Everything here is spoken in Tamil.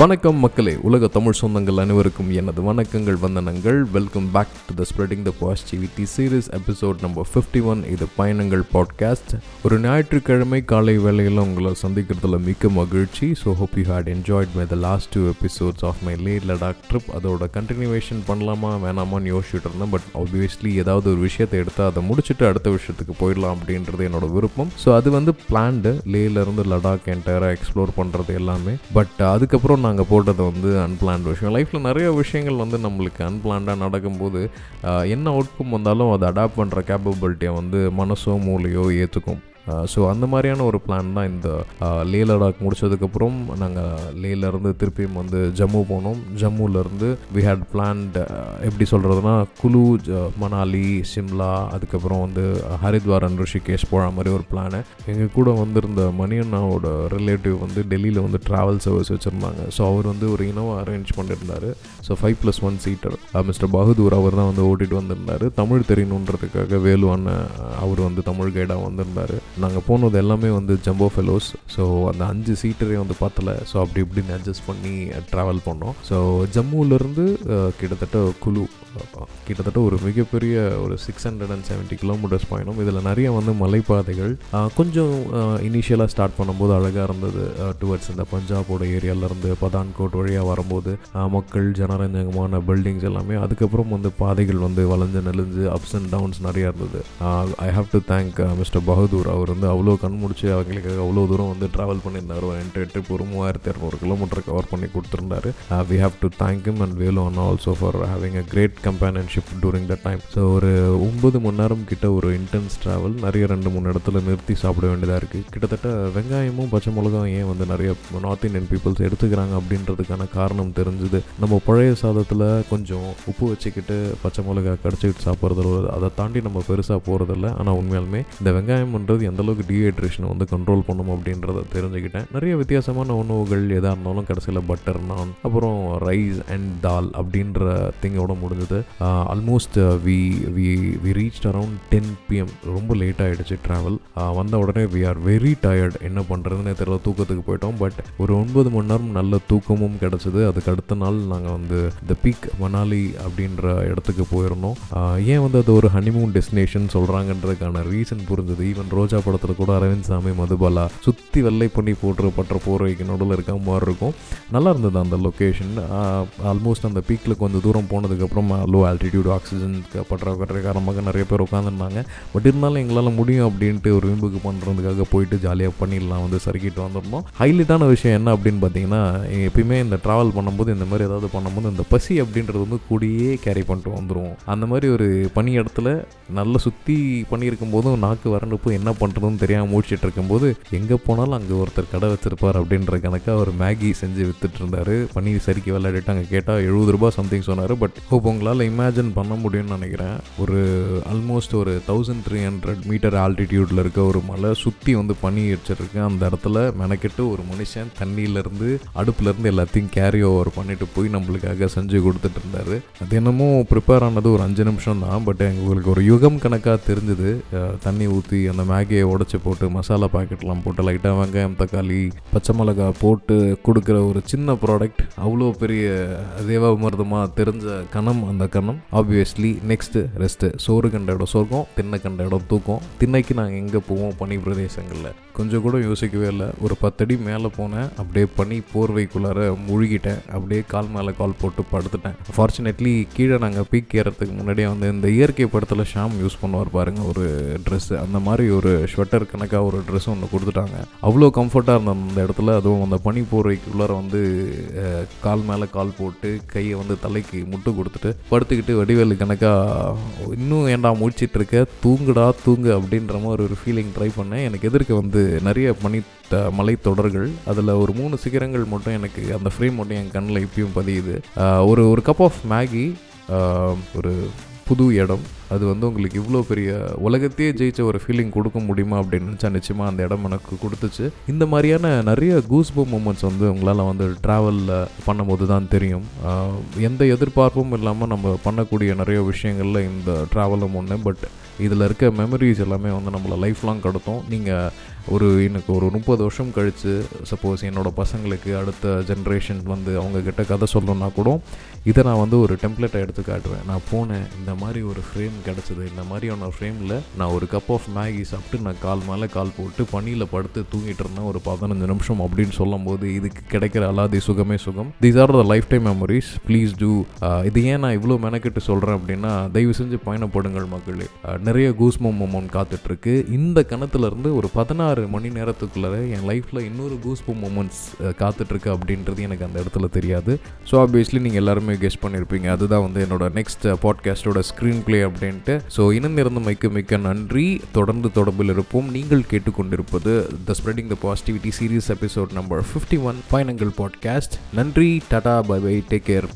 வணக்கம் மக்களே உலக தமிழ் சொந்தங்கள் அனைவருக்கும் எனது வணக்கங்கள் வந்தனங்கள். Welcome back to the spreading the positivity series episode number fifty one இது பயணங்கள் பாட்காஸ்ட் ஒரு ஞாயிற்றுக்கிழமை காலை வேளையில் உங்களை சந்திக்கிறதுல மிக்க மகிழ்ச்சி. So hope you had enjoyed my the last two episodes of my Leh Ladakh trip அதோட கண்டினியூவேஷன் பண்ணலாமா வேணாமான்னு யோசிச்சுட்டு இருந்தேன். பட் ஆப்வியஸ்லி ஏதாவது ஒரு விஷயத்தை எடுத்து அதை முடிச்சுட்டு அடுத்த விஷயத்துக்கு போயிடலாம் அப்படின்றது என்னோட விருப்பம். ஸோ அது வந்து பிளான்டு லேலேருந்து லடாக் என்டையராக எக்ஸ்ப்ளோர் பண்ணுறது எல்லாமே. பட் அதுக்கப்புறம் நாங்கள் போட்டது வந்து அன்பிளான்டு விஷயம். லைஃப்பில் நிறைய விஷயங்கள் வந்து நம்மளுக்கு அன்பிளான்டாக நடக்கும்போது என்ன அவுட்கம் வந்தாலும் அதை அடாப்ட் பண்ணுற கேப்பபிலிட்டியை வந்து மனசோ மூலையோ ஏற்றுக்கும் ஸோ அந்த மாதிரியான ஒரு பிளான் தான் இந்த லே லடாக் முடிச்சதுக்கப்புறம் நாங்கள் லேலேருந்து திருப்பியும் வந்து ஜம்மு போனோம். ஜம்முலேருந்து வி ஹேட் பிளான்ட் எப்படி சொல்கிறதுனா குலு ஜ- மணாலி சிம்லா அதுக்கப்புறம் வந்து ஹரித்வார் அண்ட் ரிஷிகேஷ் போகிற மாதிரி ஒரு பிளானு எங்கள் கூட வந்திருந்த மணியண்ணாவோட ரிலேட்டிவ் வந்து டெல்லியில் வந்து ட்ராவல் சர்வீஸ் வச்சுருந்தாங்க. ஸோ அவர் வந்து ஒரு இனோவா அரேஞ்ச் பண்ணியிருந்தார். So five plus one seater mister Bahadur அவர் தான் வந்து ஓட்டிகிட்டு வந்திருந்தார். தமிழ் தெரியணுன்றதுக்காக வேலு அண்ணன் அவர் வந்து தமிழ் கைடாக வந்திருந்தார். நாங்கள் போனது எல்லாமே வந்து ஜம்போ ஃபெலோஸ் ஸோ அந்த அஞ்சு சீட்டரே வந்து பார்த்தல. ஸோ அப்படி இப்படின்னு அட்ஜஸ்ட் பண்ணி uh, ட்ராவல் பண்ணோம். ஸோ ஜம்முவிலேருந்து uh, கிட்டத்தட்ட குழு கிட்டத்தட்ட ஒரு மிகப்பெரிய ஒரு six hundred and seventy kilometres பயணம். இதில் நிறைய வந்து மலைப்பாதைகள். Uh, கொஞ்சம் இனிஷியலாக ஸ்டார்ட் பண்ணும்போது அழகாக இருந்தது. டுவர்ட்ஸ் இந்த பஞ்சாபோட ஏரியாவிலேருந்து பதான்கோட் வழியாக வரும்போது மக்கள் ஜனரஞ்சகமான பில்டிங்ஸ் எல்லாமே. அதுக்கப்புறம் வந்து பாதைகள் வந்து வளைஞ்சு நெளிஞ்சு அப்ஸ் அண்ட் டவுன்ஸ் நிறையா இருந்தது. I have to thank mister Bahadur அவர் வந்து அவ்வளோ கண் முடிச்சு அவங்களுக்காக அவ்வளோ தூரம் வந்து ட்ராவல் பண்ணியிருந்தார். ஒரு என்ட்ரி ட்ரிப் ஒரு மூவாயிரத்தி இரநூறு கிலோமீட்டர் கவர் பண்ணி கொடுத்துருந்தாரு. We have to thank him and Velu Anna also for having a great companionship during the time so ஒரு ஒன்பது மணி நேரம் கிட்ட ஒரு இன்டென்ஸ் ட்ராவல் நிறைய ரெண்டு மூணு இடத்துல நிறுத்தி சாப்பிட வேண்டியதாக இருக்குது கிட்டத்தட்ட வெங்காயமும் பச்சை மிளகாயும் ஏன் வந்து நிறைய நார்த் இந்தியன் பீப்புள்ஸ் எடுத்துக்கிறாங்க அப்படின்றதுக்கான காரணம் தெரிஞ்சுது. நம்ம பழைய சாதத்தில் கொஞ்சம் உப்பு வச்சுக்கிட்டு பச்சை மிளகா கடிச்சிக்கிட்டு சாப்பிட்றது அதை தாண்டி நம்ம பெருசாக போகிறதில்ல ஆனால் உண்மையாலுமே இந்த வெங்காயம்ன்றது எந்த எந்தளவுக்கு டீஹைட்ரேஷனை வந்து கண்ட்ரோல் பண்ணும் அப்படின்றத தெரிஞ்சுக்கிட்டேன். நிறைய வித்தியாசமான உணவுகள் எதாக இருந்தாலும் கடைசியில் பட்டர் நான் அப்புறம் ரைஸ் அண்ட் தால் அப்படின்ற திங்கோட முடிஞ்சது. Almost we we we reach around ten PM ரொம்ப லேட் ஆகிடுச்சு ட்ராவல் வந்த உடனே வி ஆர் வெரி டயர்ட் என்ன பண்ணுறதுன்னு தெரியல தூக்கத்துக்கு போயிட்டோம். பட் ஒரு ஒன்பது மணி நேரம் நல்ல தூக்கமும் கிடச்சிது. அதுக்கு அடுத்த நாள் நாங்கள் வந்து த பீக் மணாலி அப்படின்ற இடத்துக்கு போயிருந்தோம். ஏன் வந்து அது ஒரு ஹனிமூன் டெஸ்டினேஷன் சொல்கிறாங்கன்றதுக்கான ரீசன் புரிஞ்சது. ஈவன் ரோஜா படத்தில் கூட அரவிந்த் சாமி மதுபாலா சுற்றி வெள்ளை பண்ணி போட்டு பற்ற போர்வைக்கு நடுவில் இருக்க மாதிரி இருக்கும். நல்லா இருந்தது அந்த லொக்கேஷன் ஆல்மோஸ்ட் அந்த பீக்கில் கொஞ்சம் தூரம் போனதுக்கப்புறம் லோ ஆல்டிடியூட் ஆக்சிஜன் பற்றாக்குறை காரணமாக நிறைய பேர் உட்காந்துருந்தாங்க பட் இருந்தாலும் எங்களால் முடியும் அப்படின்ட்டு ஒரு விம்புக்கு பண்ணுறதுக்காக போயிட்டு ஜாலியாக பண்ணிடலாம் வந்து சறுக்கிட்டு வந்திருந்தோம். ஹைலைட்டான விஷயம் என்ன அப்படின்னு பார்த்தீங்கன்னா எப்பயுமே இந்த ட்ராவல் பண்ணும்போது இந்த மாதிரி ஏதாவது பண்ணும்போது இந்த பசி அப்படின்றது வந்து கூடியே கேரி பண்ணிட்டு வந்துடுவோம் அந்த மாதிரி ஒரு பனி இடத்துல நல்லா சுற்றி பண்ணியிருக்கும் போதும் நாக்கு வறண்டு போய் என்ன பண்ணுறதுன்னு தெரியாமல் மூடிச்சிட்டு இருக்கும்போது எங்கே போனாலும் அங்கே ஒருத்தர் கடை வச்சிருப்பார் அப்படின்ற கணக்காக அவர் மேகி செஞ்சு வித்துட்டு இருந்தார் பன்னீர் சரிக்கு விளையாடிட்டு அங்கே கேட்டால் எழுபது ரூபாய் சம்திங் சொன்னார். பட் இப்போ உங்களால் இமேஜின் பண்ண முடியும்னு நினைக்கிறேன். ஒரு ஆல்மோஸ்ட் ஒரு தௌசண்ட் த்ரீ ஹண்ட்ரட் மீட்டர் ஆல்டிடியூட்டில் இருக்க ஒரு மலை சுற்றி வந்து பனி வச்சிருக்கு. அந்த இடத்துல மெனக்கெட்டு ஒரு மனுஷன் தண்ணியிலேருந்து அடுப்புலேருந்து எல்லாத்தையும் கேரி ஓவர் பண்ணிட்டு போய் நம்மளுக்காக செஞ்சு கொடுத்துட்டு இருந்தார் அது என்னமோ ப்ரிப்பேர் ஆனது ஒரு அஞ்சு நிமிஷம் தான் பட் எங்களுக்கு ஒரு யுகம் கணக்காக தெரிஞ்சுது. தண்ணி ஊற்றி அந்த மேகி மேகியை உடச்சி போட்டு மசாலா பாக்கெட்லாம் போட்டு லைட்டாக வெங்காயம் தக்காளி பச்சை மிளகா போட்டு கொடுக்குற ஒரு சின்ன ப்ராடக்ட் அவ்வளோ பெரிய தேவாமிர்தமாக தெரிஞ்ச கணம் அந்த கணம். ஆப்வியஸ்லி நெக்ஸ்ட்டு ரெஸ்ட்டு சோறு கண்ட இடம் சொர்க்கம் தின்ன கண்ட இடம் தூக்கம். திண்ணைக்கு நாங்கள் எங்கே போவோம்? பனி பிரதேசங்களில். கொஞ்சம் கூட யோசிக்கவே இல்லை. ஒரு பத்தடி மேலே போனேன். அப்படியே பனி போர்வைக்குள்ளார முழுகிட்டேன். அப்படியே கால் மேலே கால் போட்டு படுத்துட்டேன். ஃபார்ச்சுனேட்லி கீழே நாங்கள் பீக் ஏறத்துக்கு முன்னாடியே வந்து இந்த இயற்கை படத்தில் ஷாம் யூஸ் பண்ணுவார் பாருங்கள் ஒரு ட்ரெஸ்ஸு அந்த மாதிரி ஒரு ஸ்வெட்டர் கணக்காக ஒரு ட்ரெஸ் ஒன்று கொடுத்துட்டாங்க. அவ்வளோ கம்ஃபர்ட்டாக இருந்த அந்த இடத்துல. அதுவும் அந்த பனி போர்வைக்குள்ளார வந்து கால் மேலே கால் போட்டு கையை வந்து தலைக்கு முட்டு கொடுத்துட்டு படுத்துக்கிட்டு வடிவேலு கணக்காக இன்னும் ஏன்டா முடிச்சிட்டு இருக்க? தூங்குடா தூங்கு அப்படின்ற மாதிரி ஒரு ஃபீலிங் ட்ரை பண்ணேன். எனக்கு எதிர்க்க வந்து நிறைய பனி த மலைத்தொடர்கள் அதில் ஒரு மூணு சிகரங்கள் மட்டும் எனக்கு அந்த ஃப்ரேம் மட்டும் என் கண்ணில் இப்பயும் பதியுது. ஒரு ஒரு கப் ஆஃப் மேகி ஒரு புது இடம். அது வந்து உங்களுக்கு இவ்வளோ பெரிய உலகத்தையே ஜெயிச்ச ஒரு ஃபீலிங் கொடுக்க முடியுமா அப்படின்னு நினச்சா நிச்சயமாக அந்த இடம் எனக்கு கொடுத்துச்சு. இந்த மாதிரியான நிறைய கூஸ்போ மூமெண்ட்ஸ் வந்து உங்களால் வந்து ட்ராவலில் பண்ணும்போது தான் தெரியும். எந்த எதிர்பார்ப்பும் இல்லாமல் நம்ம பண்ணக்கூடிய நிறைய விஷயங்களில் இந்த ட்ராவலும் ஒன்று பட் இதில் இருக்க மெமரிஸ் எல்லாமே வந்து நம்மளை லைஃப் லாங் கடத்தும். நீங்கள் ஒரு எனக்கு ஒரு முப்பது வருஷம் கழித்து சப்போஸ் என்னோட பசங்களுக்கு அடுத்த ஜென்ரேஷன் வந்து அவங்கக்கிட்ட கதை சொல்லணும்னா கூட இதை நான் வந்து ஒரு டெம்ப்ளேட்டை எடுத்து காட்டுவேன். நான் போனேன் இந்த மாதிரி ஒரு ஃப்ரேம் கிடச்சிது. இந்த மாதிரியான ஃப்ரேமில் நான் ஒரு கப் ஆஃப் மேகி சாப்பிட்டு நான் கால் மேலே கால் போட்டு பனியில் படுத்து தூங்கிட்டு இருந்தேன் ஒரு பதினஞ்சு நிமிஷம் அப்படின்னு சொல்லும்போது இதுக்கு கிடைக்கிற அலாதி சுகமே சுகம். These are the lifetime memories please do இது ஏன் நான் இவ்வளோ மெனக்கெட்டு சொல்கிறேன் அப்படின்னா தயவு செஞ்சு பயணப்படுங்கள் மக்களே. நிறைய கூஸ்மோ மொமெண்ட் காத்துட்ருக்கு இந்த கணத்துலேருந்து ஒரு பதினாறு மணி நேரத்துக்குள்ளே என் லைஃப்பில் இன்னொரு கூஸ்பு மூமெண்ட்ஸ் காத்துட்ருக்கு அப்படின்றது எனக்கு அந்த இடத்துல தெரியாது. ஸோ ஆப்வியஸ்லி நீங்கள் எல்லாருமே கெஸ்ட் பண்ணியிருப்பீங்க அதுதான் வந்து என்னோட நெக்ஸ்ட் பாட்காஸ்டோட ஸ்க்ரீன் பிளே அப்படின்ட்டு. ஸோ இணைந்திருந்த மிக்க மிக்க நன்றி. தொடர்ந்து தொடர்பில் இருப்போம். நீங்கள் கேட்டுக்கொண்டிருப்பது the spreading the positivity series episode number fifty one பயணங்கள் பாட்காஸ்ட் நன்றி Tata bye bye take care